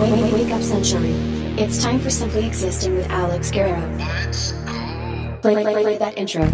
Wake, wake, wake up, sunshine. It's time for Simply Existing with Alex Guerrero. Play, play, play, play that intro.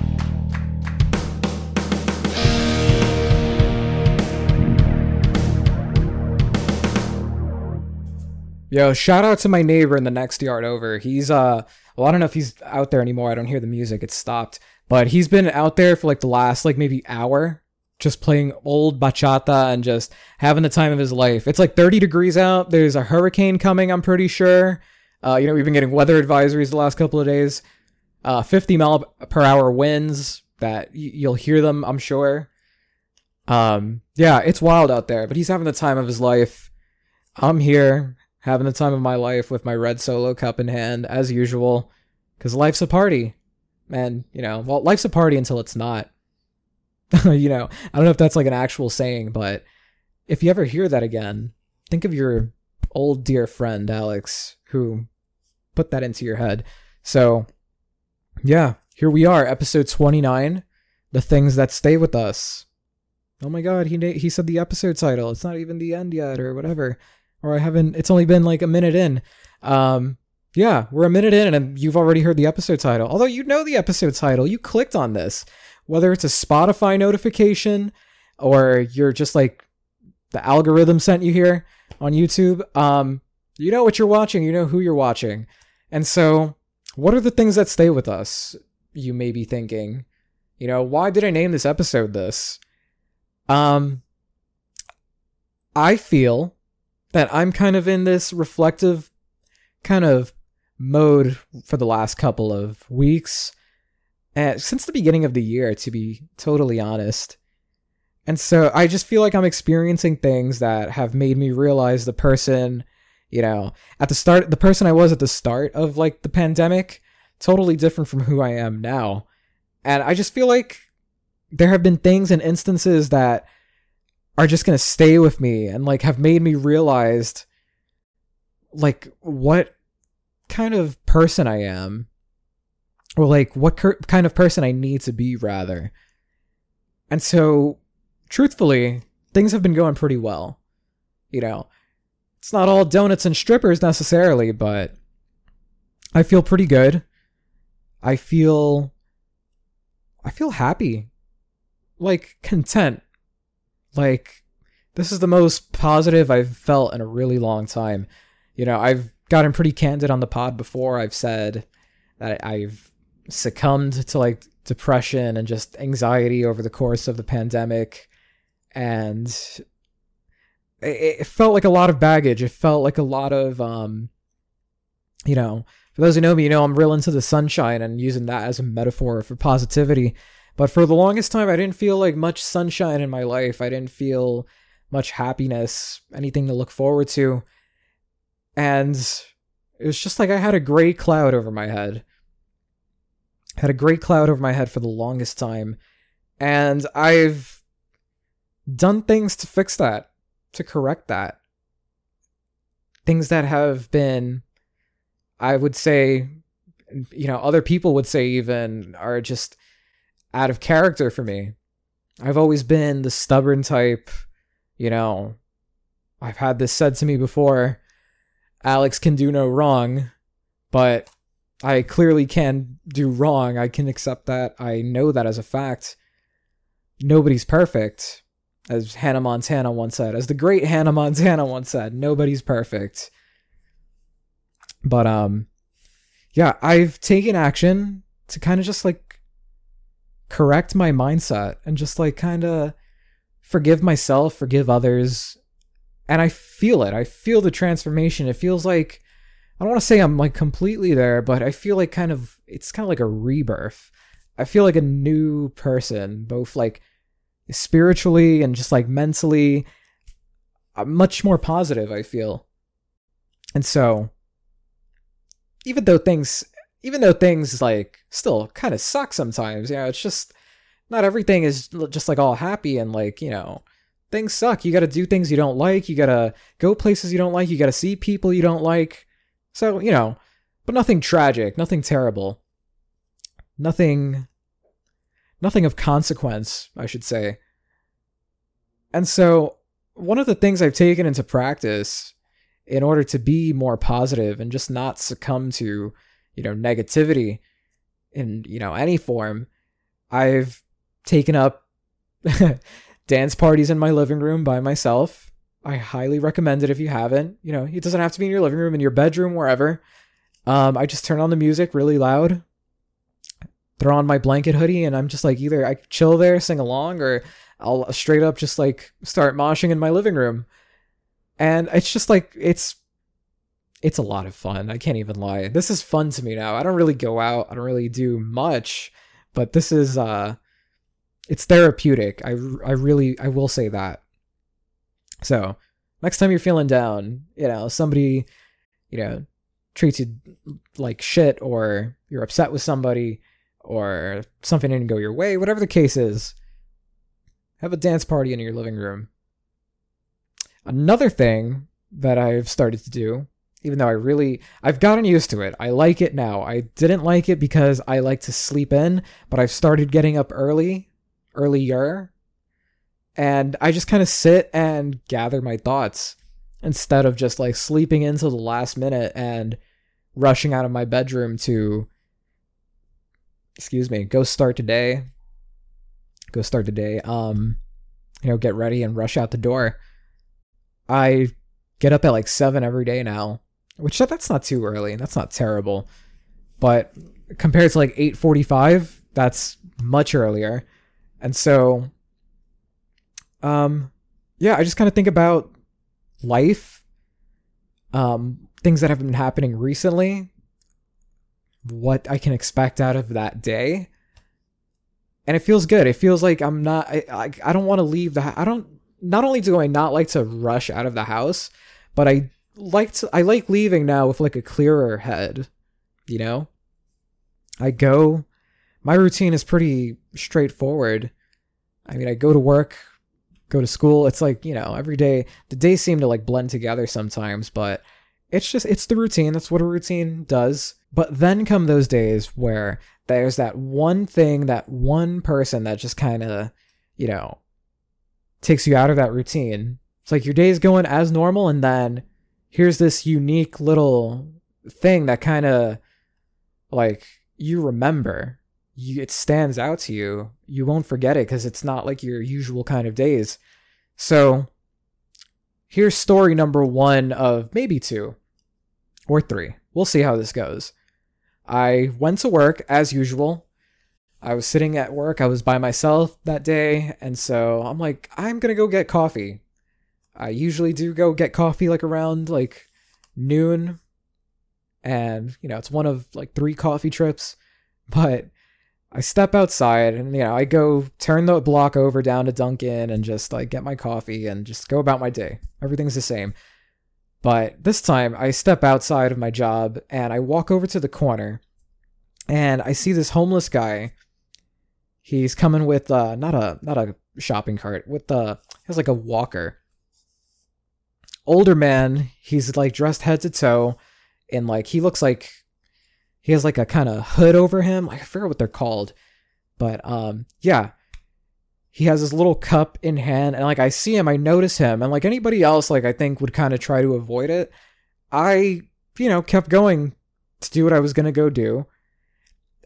Yo, shout out to my neighbor in the next yard over. He's uh well, I don't know if he's out there anymore. I don't hear the music. It's stopped. But he's been out there for like the last like maybe hour just playing old bachata and just having the time of his life. It's like 30 degrees out. There's a hurricane coming, I'm pretty sure. Uh, you know, we've been getting weather advisories the last couple of days. Uh, 50 mile per hour winds that you'll hear them, I'm sure. Um, yeah, it's wild out there, but he's having the time of his life. I'm here having the time of my life with my red solo cup in hand as usual because life's a party. And, you know, well, life's a party until it's not. you know, I don't know if that's like an actual saying, but if you ever hear that again, think of your old dear friend Alex who put that into your head. So, yeah, here we are, episode 29, The Things That Stay With Us. Oh my god, he he said the episode title. It's not even the end yet or whatever. Or I haven't it's only been like a minute in. Um yeah, we're a minute in and you've already heard the episode title. Although you know the episode title, you clicked on this whether it's a Spotify notification or you're just like the algorithm sent you here on YouTube, um, you know what you're watching, you know who you're watching. And so, what are the things that stay with us? You may be thinking, you know, why did I name this episode this? Um, I feel that I'm kind of in this reflective kind of mode for the last couple of weeks and since the beginning of the year, to be totally honest. And so I just feel like I'm experiencing things that have made me realize the person, you know, at the start, the person I was at the start of like the pandemic, totally different from who I am now. And I just feel like there have been things and instances that are just going to stay with me and like have made me realized like what kind of person I am or like what cur- kind of person I need to be rather. And so, truthfully, things have been going pretty well. You know, it's not all donuts and strippers necessarily, but I feel pretty good. I feel I feel happy. Like content. Like this is the most positive I've felt in a really long time. You know, I've gotten pretty candid on the pod before. I've said that I've succumbed to like depression and just anxiety over the course of the pandemic. And it, felt like a lot of baggage. It felt like a lot of um you know for those who know me you know i'm real into the sunshine and using that as a metaphor for positivity. But for the longest time i didn't feel like much sunshine in my life. I didn't feel much happiness anything to look forward to. And it was just like i had a gray cloud over my head had a great cloud over my head for the longest time and i've done things to fix that to correct that. Things that have been i would say you know other people would say even are just out of character for me. I've always been the stubborn type you know. I've had this said to me before alex can do no wrong but I clearly can do wrong. I can accept that. I know that as a fact. Nobody's perfect, as Hannah Montana once said. As the great Hannah Montana once said, nobody's perfect. But um yeah, I've taken action to kind of just like correct my mindset and just like kind of forgive myself, forgive others. And I feel it. I feel the transformation. It feels like I don't want to say I'm like completely there, but I feel like kind of it's kind of like a rebirth. I feel like a new person, both like spiritually and just like mentally, I'm much more positive, I feel. And so even though things even though things like still kind of suck sometimes, you know, it's just not everything is just like all happy and like, you know, things suck. You got to do things you don't like, you got to go places you don't like, you got to see people you don't like so, you know, but nothing tragic, nothing terrible. Nothing nothing of consequence, I should say. And so, one of the things I've taken into practice in order to be more positive and just not succumb to, you know, negativity in, you know, any form, I've taken up dance parties in my living room by myself. I highly recommend it if you haven't. You know, it doesn't have to be in your living room, in your bedroom, wherever. Um, I just turn on the music really loud, throw on my blanket hoodie, and I'm just like either I chill there, sing along, or I'll straight up just like start moshing in my living room. And it's just like it's it's a lot of fun. I can't even lie. This is fun to me now. I don't really go out. I don't really do much, but this is uh it's therapeutic. I I really I will say that. So, next time you're feeling down, you know, somebody, you know, treats you like shit or you're upset with somebody or something didn't go your way, whatever the case is, have a dance party in your living room. Another thing that I've started to do, even though I really I've gotten used to it. I like it now. I didn't like it because I like to sleep in, but I've started getting up early, earlier. And I just kind of sit and gather my thoughts instead of just like sleeping into the last minute and rushing out of my bedroom to excuse me, go start today. Go start today. Um, you know, get ready and rush out the door. I get up at like seven every day now, which that's not too early. And that's not terrible, but compared to like eight forty-five, that's much earlier. And so, um, yeah, I just kind of think about life, um, things that have been happening recently, what I can expect out of that day. And it feels good. It feels like I'm not, I, I, I don't want to leave the, I don't, not only do I not like to rush out of the house, but I like to, I like leaving now with like a clearer head, you know? I go, my routine is pretty straightforward. I mean, I go to work, go to school. It's like, you know, every day, the days seem to like blend together sometimes, but it's just, it's the routine. That's what a routine does. But then come those days where there's that one thing, that one person that just kind of, you know, takes you out of that routine. It's like your day's going as normal, and then here's this unique little thing that kind of like you remember. You, it stands out to you. You won't forget it because it's not like your usual kind of days. So here's story number one of maybe two or three. We'll see how this goes. I went to work as usual. I was sitting at work. I was by myself that day. And so I'm like, I'm going to go get coffee. I usually do go get coffee like around like noon. And, you know, it's one of like three coffee trips. But I step outside and, you know, I go turn the block over down to Dunkin' and just like get my coffee and just go about my day. Everything's the same. But this time I step outside of my job and I walk over to the corner and I see this homeless guy. He's coming with uh not a not a shopping cart, with the uh, has like a walker. Older man, he's like dressed head to toe and like he looks like he has like a kind of hood over him. I forget what they're called. But um yeah, he has this little cup in hand and like I see him, I notice him, and like anybody else, like I think would kind of try to avoid it. I, you know, kept going to do what I was gonna go do.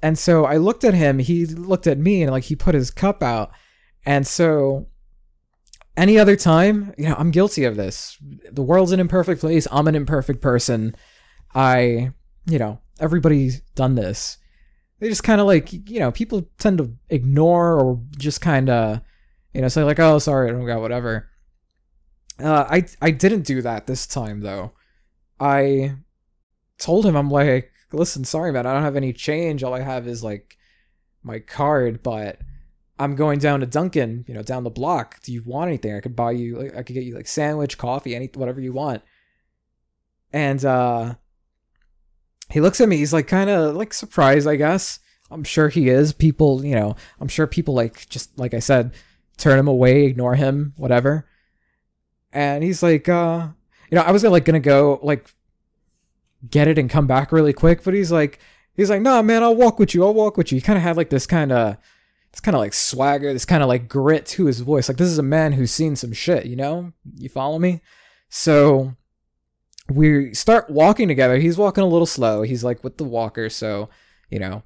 And so I looked at him, he looked at me, and like he put his cup out. And so any other time, you know, I'm guilty of this. The world's an imperfect place. I'm an imperfect person. I, you know, everybody's done this. They just kind of like you know people tend to ignore or just kind of you know say like oh sorry I don't got whatever. Uh, I I didn't do that this time though. I told him I'm like listen sorry man I don't have any change. All I have is like my card but I'm going down to Dunkin' you know down the block. Do you want anything? I could buy you like, I could get you like sandwich coffee any whatever you want. And uh he looks at me he's like kind of like surprised i guess. I'm sure he is. People you know i'm sure people like just like i said turn him away ignore him whatever. And he's like uh you know i was gonna like gonna go like get it and come back really quick but he's like he's like nah man i'll walk with you i'll walk with you. He kind of had like this kind of this kind of like swagger this kind of like grit to his voice. Like this is a man who's seen some shit you know? You follow me? So we start walking together. He's walking a little slow. He's like with the walker, so you know,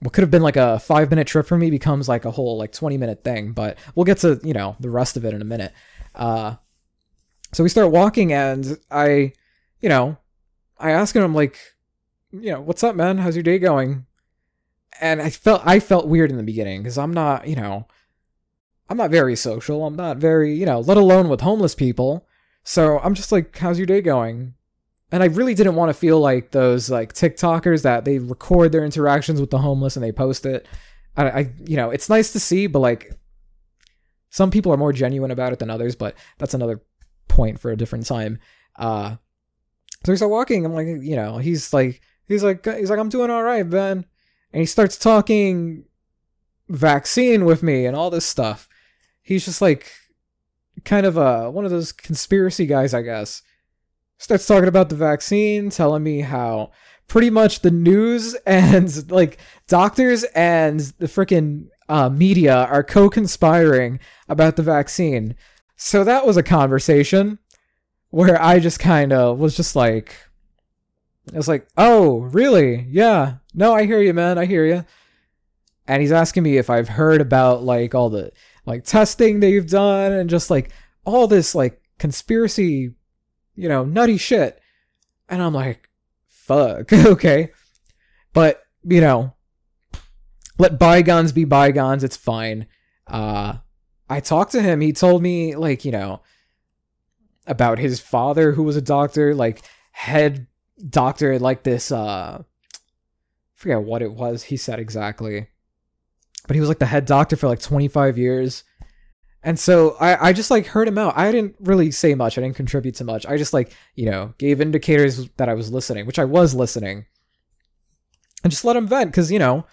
what could have been like a five minute trip for me becomes like a whole like 20 minute thing. But we'll get to you know the rest of it in a minute. Uh so we start walking and i you know i ask him i'm like you know what's up man? How's your day going? And i felt i felt weird in the beginning because i'm not you know i'm not very social. I'm not very you know let alone with homeless people so i'm just like how's your day going and I really didn't want to feel like those like TikTokers that they record their interactions with the homeless and they post it. I, I, you know, it's nice to see, but like some people are more genuine about it than others. But that's another point for a different time. Uh, so we start walking. I'm like, you know, he's like, he's like, he's like, I'm doing all right, Ben. And he starts talking vaccine with me and all this stuff. He's just like, kind of a one of those conspiracy guys, I guess starts talking about the vaccine, telling me how pretty much the news and like doctors and the freaking uh, media are co-conspiring about the vaccine. So that was a conversation where I just kind of was just like, I was like, oh, really? Yeah. No, I hear you, man. I hear you. And he's asking me if I've heard about like all the like testing they've done and just like all this like conspiracy you know, nutty shit. And I'm like, fuck, okay. But, you know, let bygones be bygones. It's fine. Uh, I talked to him. He told me, like, you know, about his father who was a doctor, like, head doctor, like this, uh, I forget what it was he said exactly. But he was like the head doctor for like 25 years. And so I, I just like heard him out. I didn't really say much. I didn't contribute to much. I just like, you know, gave indicators that I was listening, which I was listening. And just let him vent because, you know,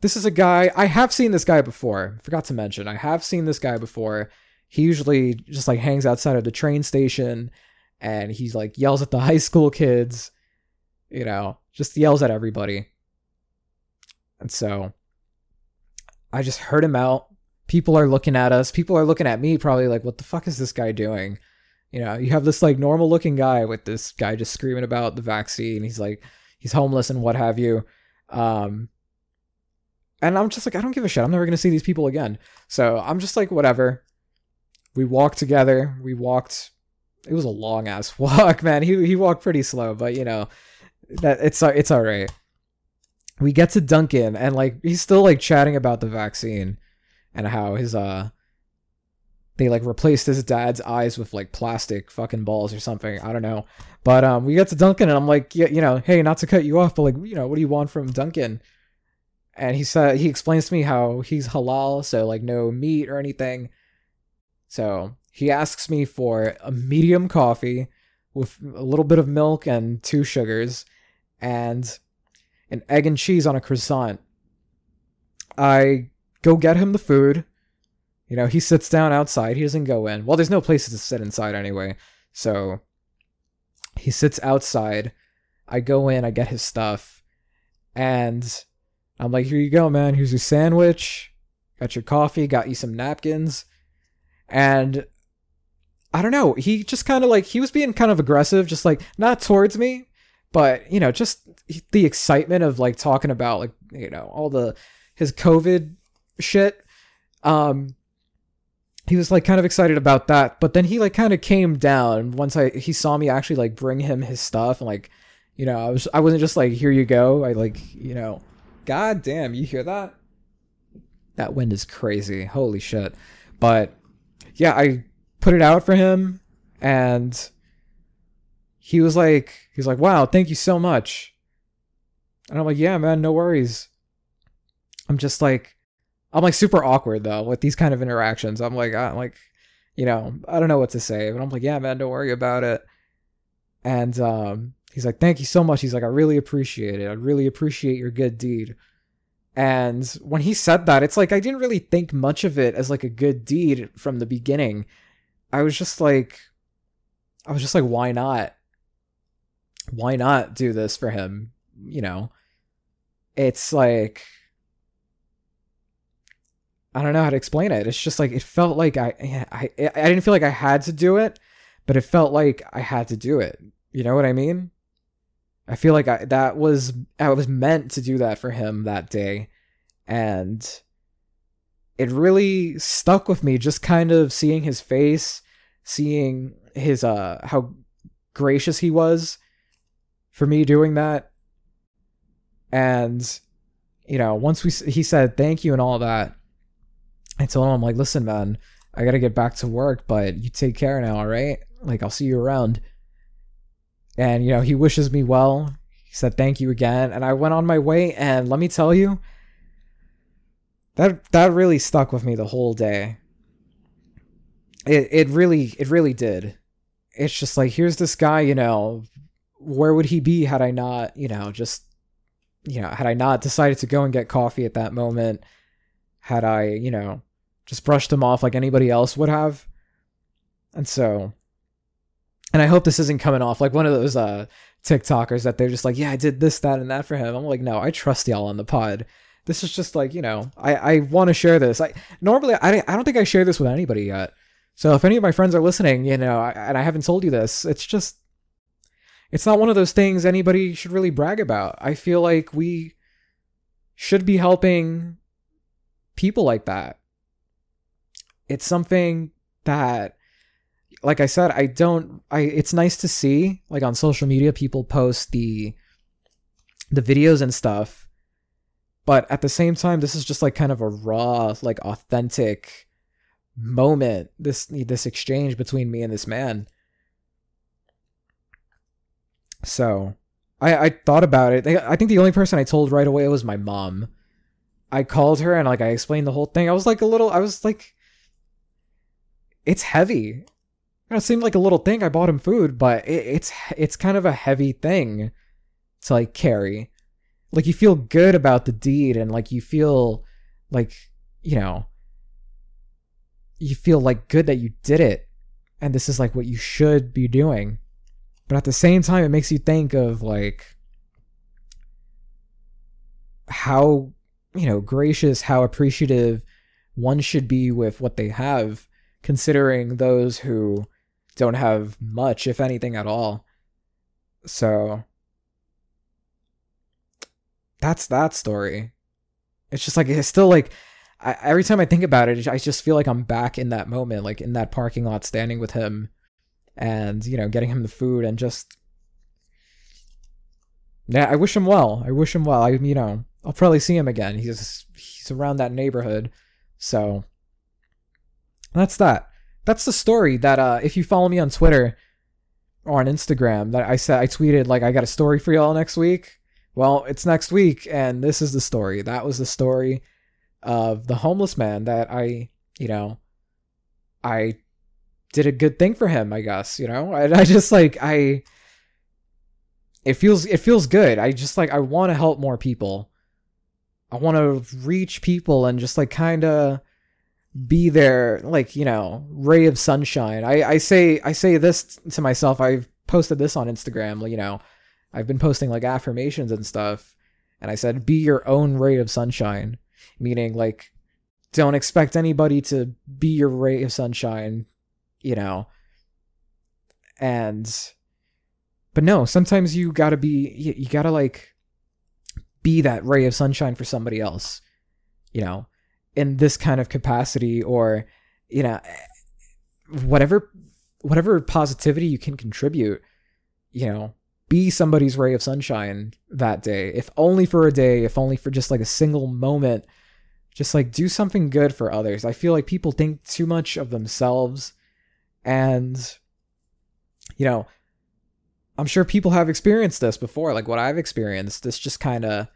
this is a guy I have seen this guy before. Forgot to mention. I have seen this guy before. He usually just like hangs outside of the train station and he's like yells at the high school kids, you know, just yells at everybody. And so I just heard him out people are looking at us. People are looking at me probably like, what the fuck is this guy doing? You know, you have this like normal looking guy with this guy just screaming about the vaccine. He's like, he's homeless and what have you. Um, and I'm just like, I don't give a shit. I'm never going to see these people again. So I'm just like, whatever. We walked together. We walked. It was a long ass walk, man. He he walked pretty slow, but you know, that it's it's all right. We get to Dunkin' and like he's still like chatting about the vaccine and how his uh they like replaced his dad's eyes with like plastic fucking balls or something. I don't know. But um we get to Dunkin' and I'm like, yeah, you know, hey, not to cut you off, but like, you know, what do you want from Dunkin'? And he said he explains to me how he's halal, so like no meat or anything. So he asks me for a medium coffee with a little bit of milk and two sugars and an egg and cheese on a croissant. I go get him the food. You know, he sits down outside. He doesn't go in. Well, there's no places to sit inside anyway. So he sits outside. I go in, I get his stuff, and I'm like, here you go, man. Here's your sandwich. Got your coffee, got you some napkins. And I don't know. He just kind of like, he was being kind of aggressive, just like, not towards me, but, you know, just the excitement of like talking about like, you know, all the, his COVID shit. Um, he was like kind of excited about that, but then he like kind of came down once I he saw me actually like bring him his stuff and like, you know, I was I wasn't just like here you go. I like you know, god damn, you hear that? That wind is crazy. Holy shit! But yeah, I put it out for him, and he was like, he's like, wow, thank you so much. And I'm like, yeah, man, no worries. I'm just like, I'm like super awkward though with these kind of interactions. I'm like, I'm like, you know, I don't know what to say, but I'm like, yeah, man, don't worry about it. And um, he's like, thank you so much. He's like, I really appreciate it. I really appreciate your good deed. And when he said that, it's like I didn't really think much of it as like a good deed from the beginning. I was just like, I was just like, why not? Why not do this for him? You know, it's like I don't know how to explain it. It's just like it felt like I I I didn't feel like I had to do it, but it felt like I had to do it. You know what I mean? I feel like I, that was I was meant to do that for him that day, and it really stuck with me. Just kind of seeing his face, seeing his uh how gracious he was for me doing that, and you know once we he said thank you and all that, I told him I'm like, listen, man, I gotta get back to work, but you take care now, all right? Like I'll see you around. And you know he wishes me well. He said thank you again. And i went on my way and let me tell you that that really stuck with me the whole day. It it really it really did. It's just like here's this guy you know where would he be had i not you know just you know had i not decided to go and get coffee at that moment had i you know just brushed him off like anybody else would have and so and I hope this isn't coming off like one of those uh TikTokers that they're just like, yeah, I did this, that, and that for him. I'm like, no, I trust y'all on the pod. This is just like, you know, I I want to share this. I normally I I don't think I share this with anybody yet. So if any of my friends are listening, you know, and I haven't told you this, it's just it's not one of those things anybody should really brag about. I feel like we should be helping people like that. It's something that like I said, I don't I it's nice to see like on social media people post the the videos and stuff. But at the same time, this is just like kind of a raw, like authentic moment, this this exchange between me and this man. So I, I thought about it. I think the only person I told right away was my mom. I called her and like I explained the whole thing. I was like a little I was like it's heavy it seemed like a little thing. I bought him food, but it, it's it's kind of a heavy thing to like carry. Like you feel good about the deed, and like you feel like you know you feel like good that you did it, and this is like what you should be doing. But at the same time, it makes you think of like how you know gracious, how appreciative one should be with what they have, considering those who don't have much, if anything at all. So that's that story. It's just like it's still like I, every time I think about it, I just feel like I'm back in that moment, like in that parking lot, standing with him, and you know, getting him the food, and just yeah, I wish him well. I wish him well. I you know, I'll probably see him again. He's he's around that neighborhood, so that's that that's the story that uh if you follow me on Twitter or on Instagram that I said I tweeted like I got a story for y'all next week. Well, it's next week and this is the story. That was the story of the homeless man that I, you know, I did a good thing for him, I guess, you know? I, I just like I it feels it feels good. I just like I want to help more people. I want to reach people and just like kind of be there like you know ray of sunshine i i say i say this to myself i've posted this on instagram you know i've been posting like affirmations and stuff and i said be your own ray of sunshine meaning like don't expect anybody to be your ray of sunshine you know? And but no sometimes you gotta be you, you gotta like be that ray of sunshine for somebody else you know in this kind of capacity or you know whatever whatever positivity you can contribute you know be somebody's ray of sunshine that day. If only for a day if only for just like a single moment just like do something good for others. I feel like people think too much of themselves and you know i'm sure people have experienced this before like what i've experienced this just kind of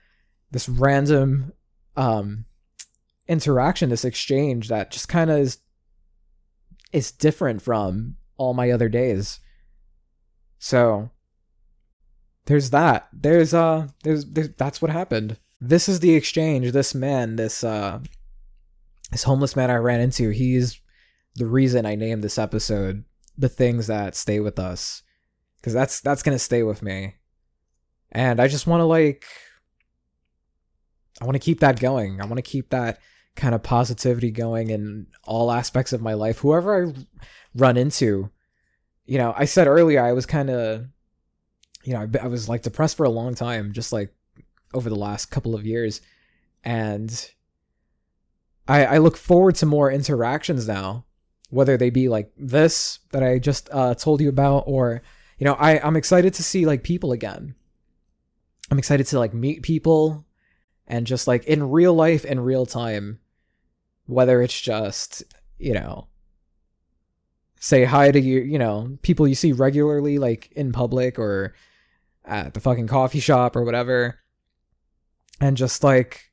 this random um interaction, this exchange that just kind of is is different from all my other days. So there's that. There's uh there's, there's that's what happened. This is the exchange. This man, this uh this homeless man I ran into, he's the reason I named this episode the things that stay with us cuz that's that's going to stay with me. And I just want to like I want to keep that going. I want to keep that kind of positivity going in all aspects of my life. Whoever I run into, you know, I said earlier I was kind of you know, I, I was like depressed for a long time, just like over the last couple of years, and I I look forward to more interactions now, whether they be like this that I just uh, told you about, or you know, I I'm excited to see like people again. I'm excited to like meet people and just like in real life in real time whether it's just you know say hi to you you know people you see regularly like in public or at the fucking coffee shop or whatever and just like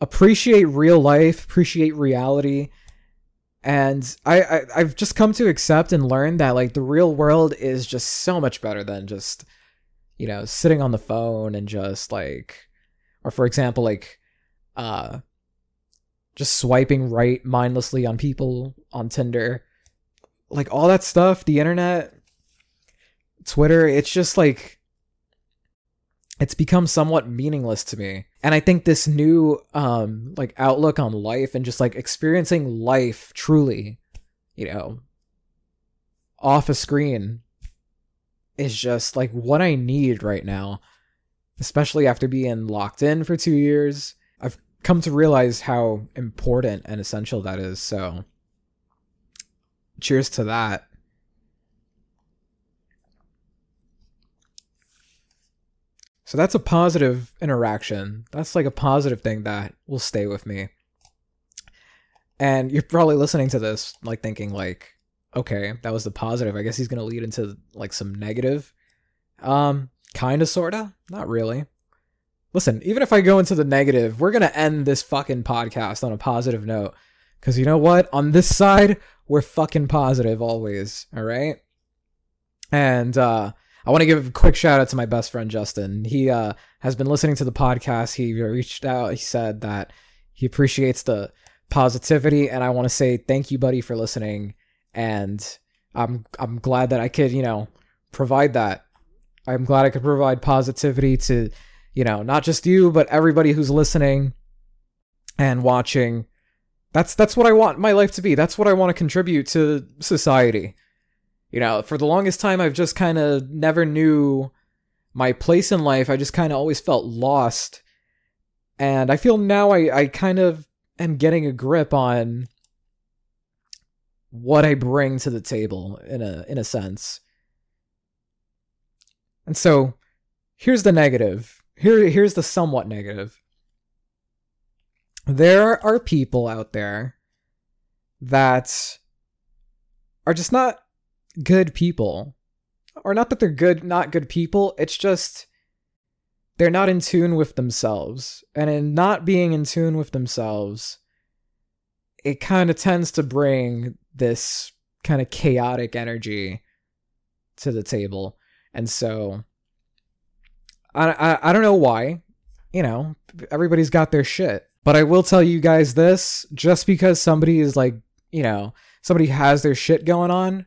appreciate real life appreciate reality and I, I i've just come to accept and learn that like the real world is just so much better than just you know sitting on the phone and just like or for example like uh just swiping right mindlessly on people on tinder. Like all that stuff, the internet, Twitter, it's just like it's become somewhat meaningless to me. And I think this new um like outlook on life and just like experiencing life truly, you know, off a screen is just like what I need right now, especially after being locked in for 2 years. I've come to realize how important and essential that is. So, cheers to that. So that's a positive interaction. That's like a positive thing that will stay with me. And you're probably listening to this like thinking like, okay, that was the positive. I guess he's going to lead into like some negative. Um kind of sorta, not really. Listen, even if I go into the negative, we're going to end this fucking podcast on a positive note. Cuz you know what? On this side, we're fucking positive always, all right? And uh I want to give a quick shout out to my best friend Justin. He uh has been listening to the podcast. He reached out, he said that he appreciates the positivity and I want to say thank you buddy for listening and I'm I'm glad that I could, you know, provide that. I'm glad I could provide positivity to, you know, not just you, but everybody who's listening and watching that's that's what I want my life to be. That's what I want to contribute to society. You know, for the longest time I've just kind of never knew my place in life. I just kind of always felt lost. And I feel now I I kind of am getting a grip on what I bring to the table in a in a sense. And so here's the negative. Here here's the somewhat negative there are people out there that are just not good people. Or not that they're good, not good people. It's just they're not in tune with themselves. And in not being in tune with themselves, it kind of tends to bring this kind of chaotic energy to the table. And so I, I, I don't know why. You know, everybody's got their shit. But I will tell you guys this just because somebody is like, you know, somebody has their shit going on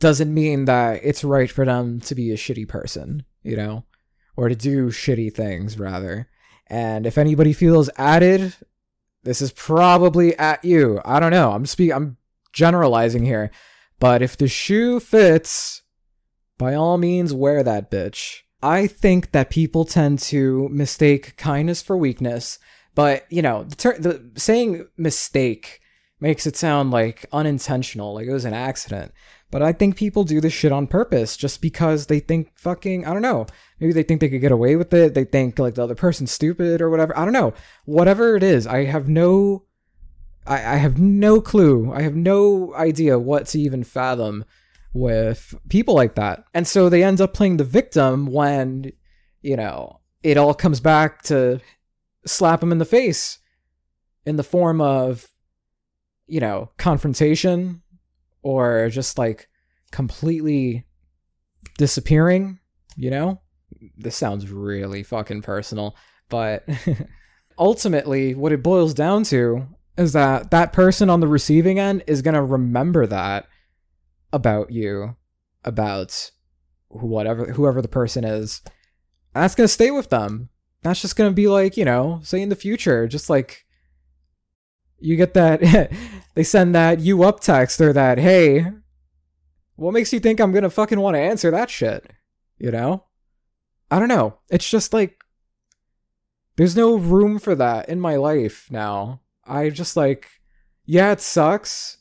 doesn't mean that it's right for them to be a shitty person, you know, or to do shitty things rather. And if anybody feels added, this is probably at you. I don't know. I'm speak I'm generalizing here. But if the shoe fits, by all means wear that bitch. I think that people tend to mistake kindness for weakness but you know, the, ter- the saying mistake makes it sound like unintentional, like it was an accident. But I think people do this shit on purpose just because they think fucking, I don't know. Maybe they think they could get away with it. They think like the other person's stupid or whatever. I don't know. Whatever it is, I have no, I, I have no clue. I have no idea what to even fathom with people like that. And so they end up playing the victim when, you know, it all comes back to slap him in the face in the form of you know confrontation or just like completely disappearing you know? This sounds really fucking personal but ultimately what it boils down to is that that person on the receiving end is going to remember that about you about whatever whoever the person is. That's going to stay with them. That's just gonna be like you know say in the future just like you get that they send that you up text or that hey what makes you think i'm gonna fucking want to answer that shit you know? I don't know. It's just like there's no room for that in my life now. I just like yeah, it sucks.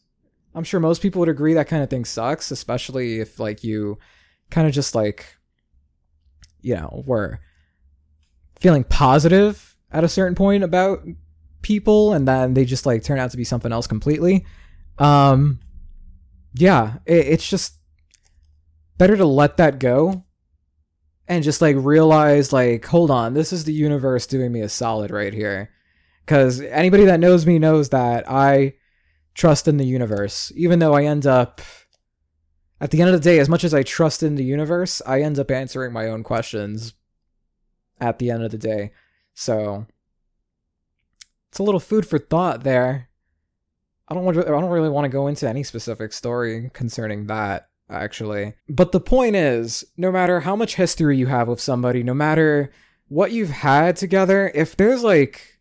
I'm sure most people would agree that kind of thing sucks, especially if like you kind of just like you know, were feeling positive at a certain point about people and then they just like turn out to be something else completely. Um yeah, it, it's just better to let that go and just like realize like hold on this is the universe doing me a solid right here. Because anybody that knows me knows that i trust in the universe. Even though i end up at the end of the day as much as i trust in the universe i end up answering my own questions at the end of the day. So it's a little food for thought there i don't want to, i don't really want to go into any specific story concerning that actually. But the point is, no matter how much history you have with somebody, no matter what you've had together, if there's like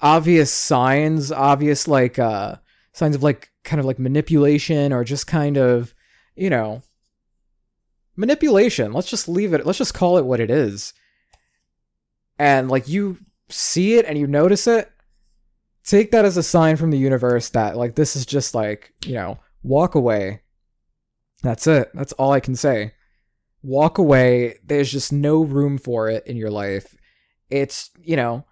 obvious signs, obvious like uh signs of like kind of like manipulation or just kind of, you know, manipulation. Let's just leave it. Let's just call it what it is. And like you see it and you notice it, take that as a sign from the universe that like this is just like, you know, walk away that's it. That's all I can say. Walk away. There's just no room for it in your life. It's, you know,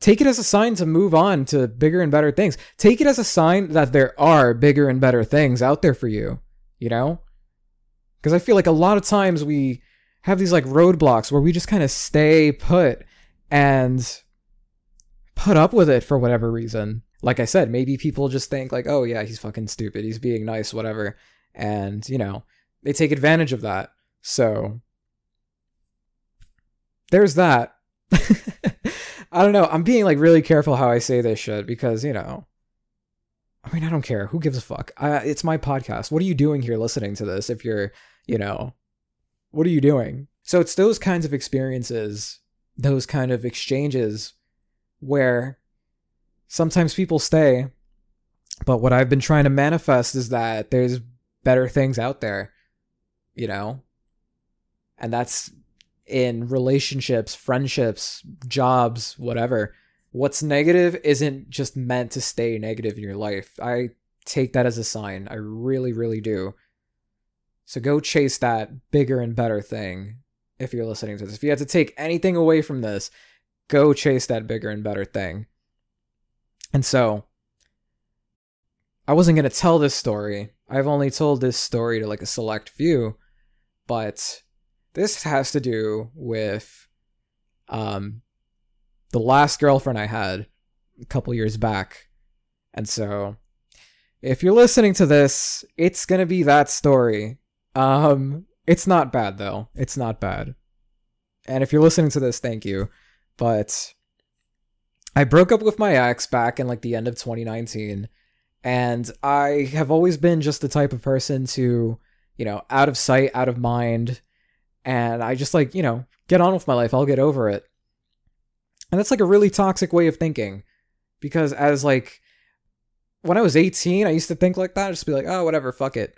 take it as a sign to move on to bigger and better things. Take it as a sign that there are bigger and better things out there for you, you know? Because I feel like a lot of times we have these like roadblocks where we just kind of stay put and put up with it for whatever reason. Like I said, maybe people just think like, "Oh yeah, he's fucking stupid. He's being nice, whatever." and you know they take advantage of that. So there's that. I don't know. I'm being like really careful how i say this shit because you know i mean i don't care. Who gives a fuck? I, it's my podcast. What are you doing here listening to this if you're you know what are you doing? So it's those kinds of experiences those kind of exchanges where sometimes people stay but what i've been trying to manifest is that there's better things out there, you know? And that's in relationships, friendships, jobs, whatever. What's negative isn't just meant to stay negative in your life. I take that as a sign. I really, really do. So go chase that bigger and better thing if you're listening to this. If you had to take anything away from this, go chase that bigger and better thing. And so, I wasn't going to tell this story I've only told this story to like a select few, but this has to do with um the last girlfriend I had a couple years back. And so if you're listening to this, it's going to be that story. Um it's not bad though. It's not bad. And if you're listening to this, thank you. But I broke up with my ex back in like the end of 2019 and I have always been just the type of person to, you know, out of sight, out of mind. And I just like, you know, get on with my life. I'll get over it. And that's like a really toxic way of thinking. Because as like, when I was 18, I used to think like that. I'd just be like, oh, whatever, fuck it.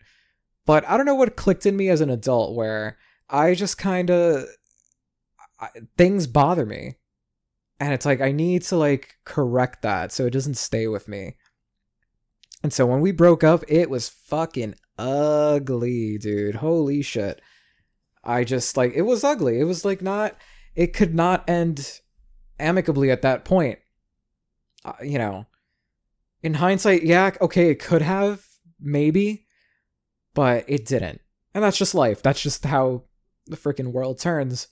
But I don't know what clicked in me as an adult where I just kind of, things bother me. And it's like, I need to like correct that so it doesn't stay with me. And so when we broke up, it was fucking ugly, dude. Holy shit. I just like it was ugly. It was like not it could not end amicably at that point. Uh, you know, in hindsight, yeah, okay, it could have maybe, but it didn't. And that's just life. That's just how the freaking world turns.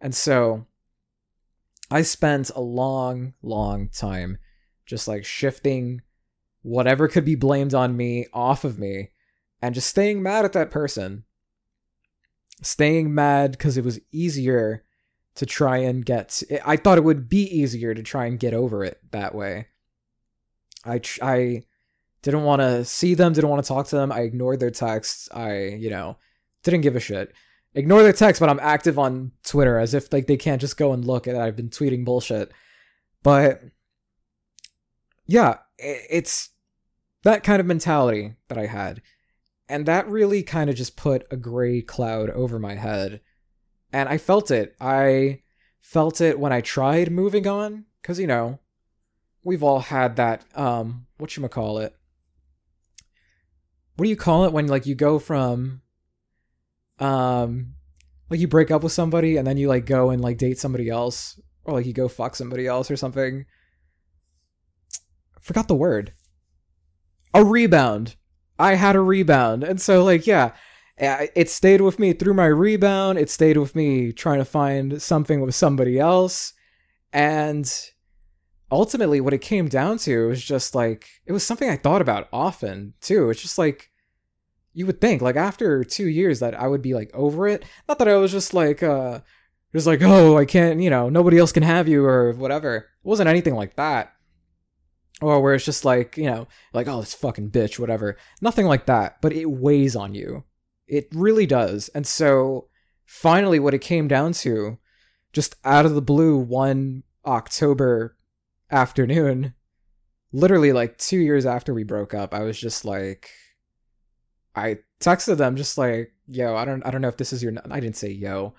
And so I spent a long, long time just like shifting whatever could be blamed on me off of me and just staying mad at that person. Staying mad because it was easier to try and get. I thought it would be easier to try and get over it that way. I I didn't want to see them, didn't want to talk to them. I ignored their texts. I, you know, didn't give a shit. Ignore their texts, but I'm active on Twitter as if like they can't just go and look and I've been tweeting bullshit. But yeah, it's that kind of mentality that I had. And that really kind of just put a gray cloud over my head. And I felt it. I felt it when I tried moving on cuz you know, we've all had that um what you call it? What do you call it when like you go from um like you break up with somebody and then you like go and like date somebody else or like you go fuck somebody else or something? Forgot the word. A rebound. I had a rebound. And so like yeah, it stayed with me through my rebound. It stayed with me trying to find something with somebody else. And ultimately, what it came down to was just like, it was something I thought about often too. It's just like, you would think, like, after two years, that I would be like over it. Not that I was just like, uh, just like, oh, I can't, you know, nobody else can have you or whatever. It wasn't anything like that. Or where it's just like, you know, like, oh, this fucking bitch, whatever. Nothing like that. But it weighs on you it really does. And so finally, what it came down to, just out of the blue, one October afternoon, literally like two years after we broke up, I was just like, I texted them just like, yo, I don't, I don't know if this is your, I didn't say yo,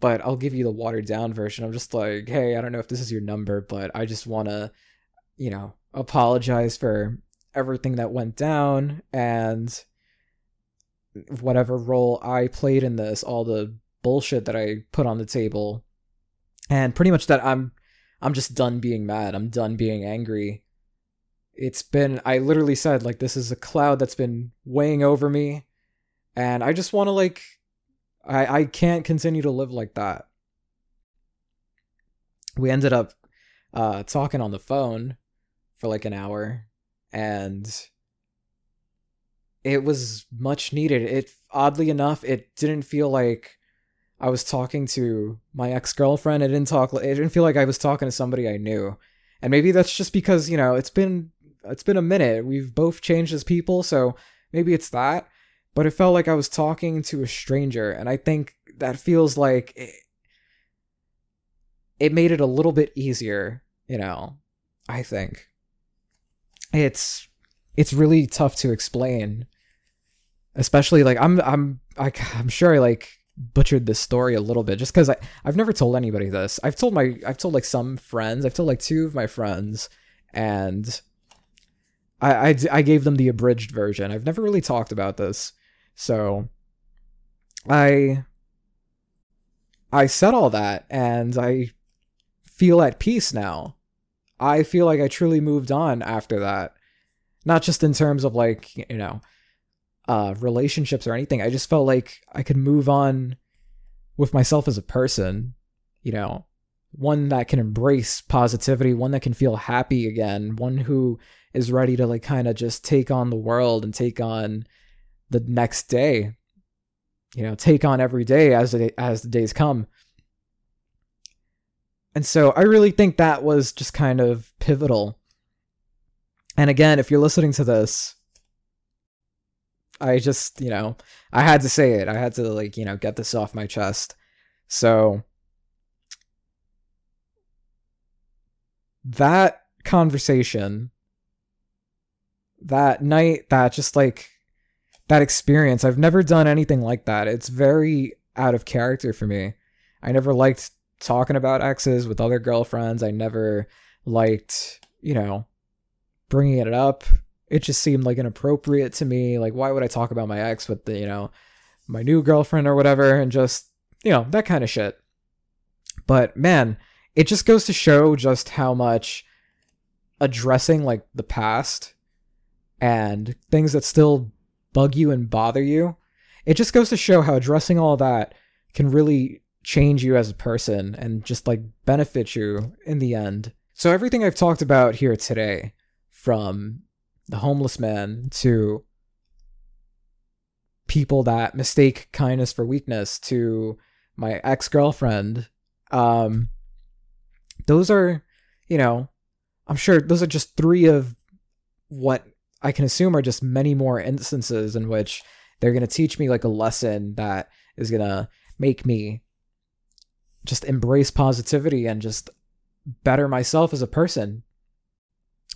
but I'll give you the watered down version. I'm just like, hey, I don't know if this is your number, but I just want to, you know, apologize for everything that went down and whatever role I played in this, all the bullshit that I put on the table, and pretty much that I'm I'm just done being mad. I'm done being angry. It's been I literally said like this is a cloud that's been weighing over me and I just want to like I I can't continue to live like that. We ended up uh talking on the phone for like an hour and it was much needed. It oddly enough, it didn't feel like I was talking to my ex girlfriend. It didn't talk. It didn't feel like I was talking to somebody I knew. And maybe that's just because you know it's been it's been a minute. We've both changed as people, so maybe it's that. But it felt like I was talking to a stranger, and I think that feels like it, it made it a little bit easier. You know, I think it's it's really tough to explain especially like i'm i'm I, i'm sure like butchered this story a little bit just because i i've never told anybody this. I've told my i've told like some friends. I've told like two of my friends and I, I i gave them the abridged version. I've never really talked about this. So i i said all that and i feel at peace now. I feel like i truly moved on after that. Not just in terms of like you know uh, relationships or anything. I just felt like I could move on with myself as a person, you know, one that can embrace positivity, one that can feel happy again, one who is ready to like kind of just take on the world and take on the next day. You know, take on every day as the as the days come. And so I really think that was just kind of pivotal. And again, if you're listening to this I just, you know, I had to say it. I had to like, you know, get this off my chest. So that conversation that night that just like that experience i've never done anything like that it's very out of character for me i never liked talking about exes with other girlfriends i never liked you know bringing it up it just seemed like inappropriate to me. Like, why would I talk about my ex with the, you know, my new girlfriend or whatever, and just, you know, that kind of shit. But man, it just goes to show just how much addressing like the past and things that still bug you and bother you, it just goes to show how addressing all that can really change you as a person and just like benefit you in the end. So everything I've talked about here today, from the homeless man to people that mistake kindness for weakness to my ex-girlfriend. Um those are you know i'm sure those are just three of what i can assume are just many more instances in which they're going to teach me like a lesson that is going to make me just embrace positivity and just better myself as a person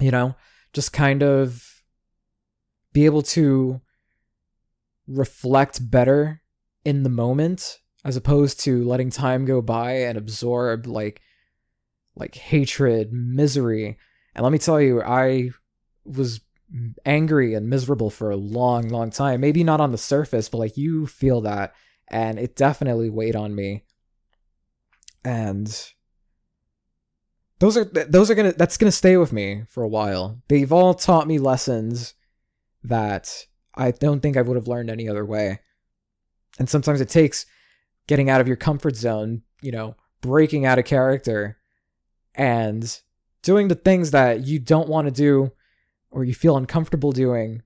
you know just kind of be able to reflect better in the moment as opposed to letting time go by and absorb like like hatred, misery. And let me tell you, I was angry and miserable for a long, long time. Maybe not on the surface, but like you feel that. And it definitely weighed on me. And those are those are gonna that's gonna stay with me for a while. They've all taught me lessons that I don't think I would have learned any other way. And sometimes it takes getting out of your comfort zone, you know, breaking out of character and doing the things that you don't want to do or you feel uncomfortable doing,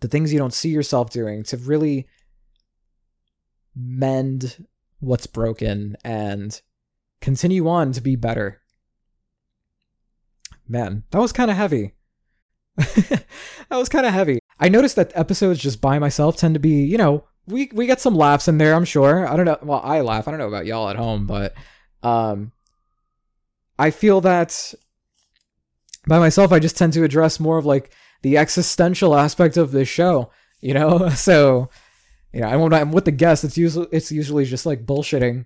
the things you don't see yourself doing to really mend what's broken and continue on to be better. Man, that was kind of heavy. that was kind of heavy. I noticed that episodes just by myself tend to be, you know, we we get some laughs in there, I'm sure. I don't know. Well, I laugh. I don't know about y'all at home, but um I feel that by myself I just tend to address more of like the existential aspect of this show, you know? So, you know, I when I'm with the guests, it's usually it's usually just like bullshitting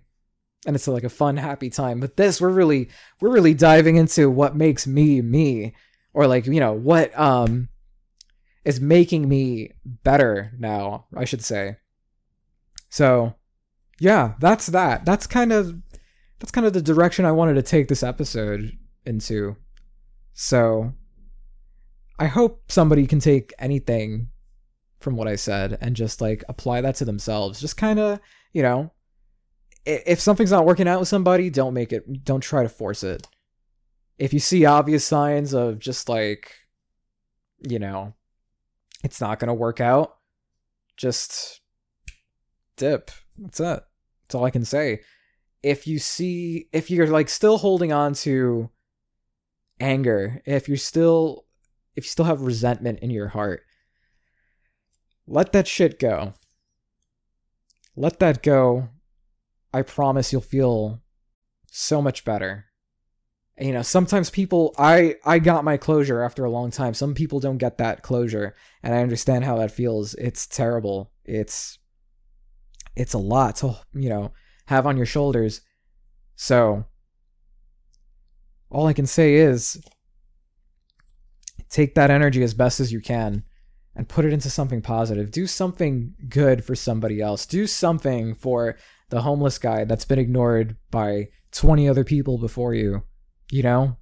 and it's like a fun happy time. But this we're really we're really diving into what makes me me or like, you know, what um is making me better now, I should say. So, yeah, that's that. That's kind of that's kind of the direction I wanted to take this episode into. So, I hope somebody can take anything from what I said and just like apply that to themselves. Just kind of, you know, if something's not working out with somebody, don't make it don't try to force it. If you see obvious signs of just like you know, it's not to work out, just dip. That's it. That's all I can say. If you see, if you're like still holding on to anger, if you're still, if you still have resentment in your heart, let that shit go. Let that go. I promise you'll feel so much better. You know sometimes people i i got my closure after a long time. Some people don't get that closure and i understand how that feels. It's terrible. It's it's a lot to you know have on your shoulders. So all i can say is take that energy as best as you can and put it into something positive. Do something good for somebody else. Do something for the homeless guy that's been ignored by 20 other people before you you know?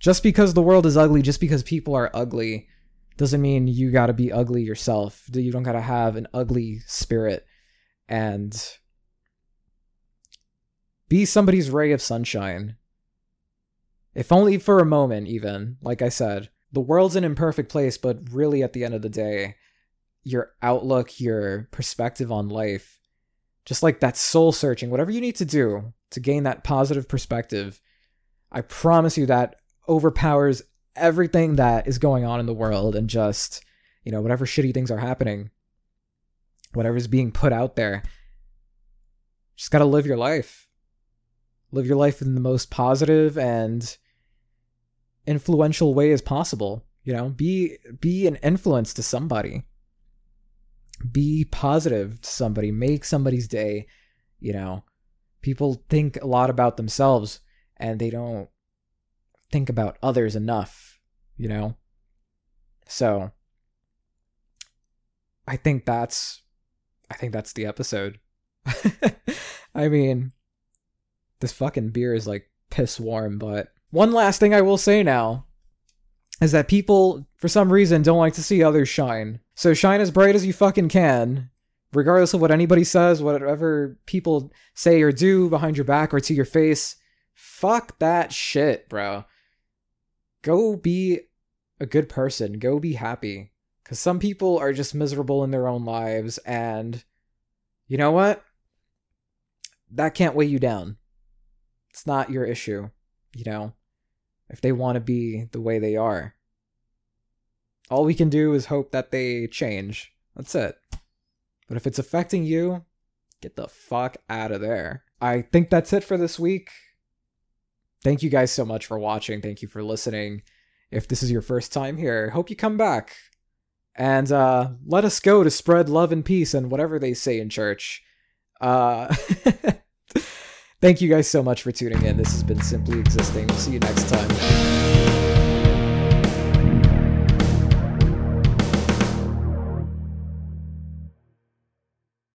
Just because the world is ugly, just because people are ugly, doesn't mean you gotta be ugly yourself. You don't gotta have an ugly spirit and be somebody's ray of sunshine. If only for a moment, even. Like I said, the world's an imperfect place, but really at the end of the day, your outlook, your perspective on life, just like that soul searching, whatever you need to do to gain that positive perspective, I promise you that overpowers everything that is going on in the world and just, you know, whatever shitty things are happening, whatever's being put out there. Just got to live your life. Live your life in the most positive and influential way as possible. You know, be be an influence to somebody. Be positive to somebody. Make somebody's day. You know, people think a lot about themselves and they don't think about others enough, you know? So I think that's I think that's the episode. I mean, this fucking beer is like piss warm, but one last thing I will say now is that people for some reason don't like to see others shine. So shine as bright as you fucking can, regardless of what anybody says, whatever people say or do behind your back or to your face. Fuck that shit, bro. Go be a good person. Go be happy. Because some people are just miserable in their own lives, and you know what? That can't weigh you down. It's not your issue, you know? If they want to be the way they are. All we can do is hope that they change. That's it. But if it's affecting you, get the fuck out of there. I think that's it for this week thank you guys so much for watching. Thank you for listening. If this is your first time here, hope you come back. and uh, let us go to spread love and peace and whatever they say in church. Uh, thank you guys so much for tuning in. This has been Simply Existing. We'll see you next time.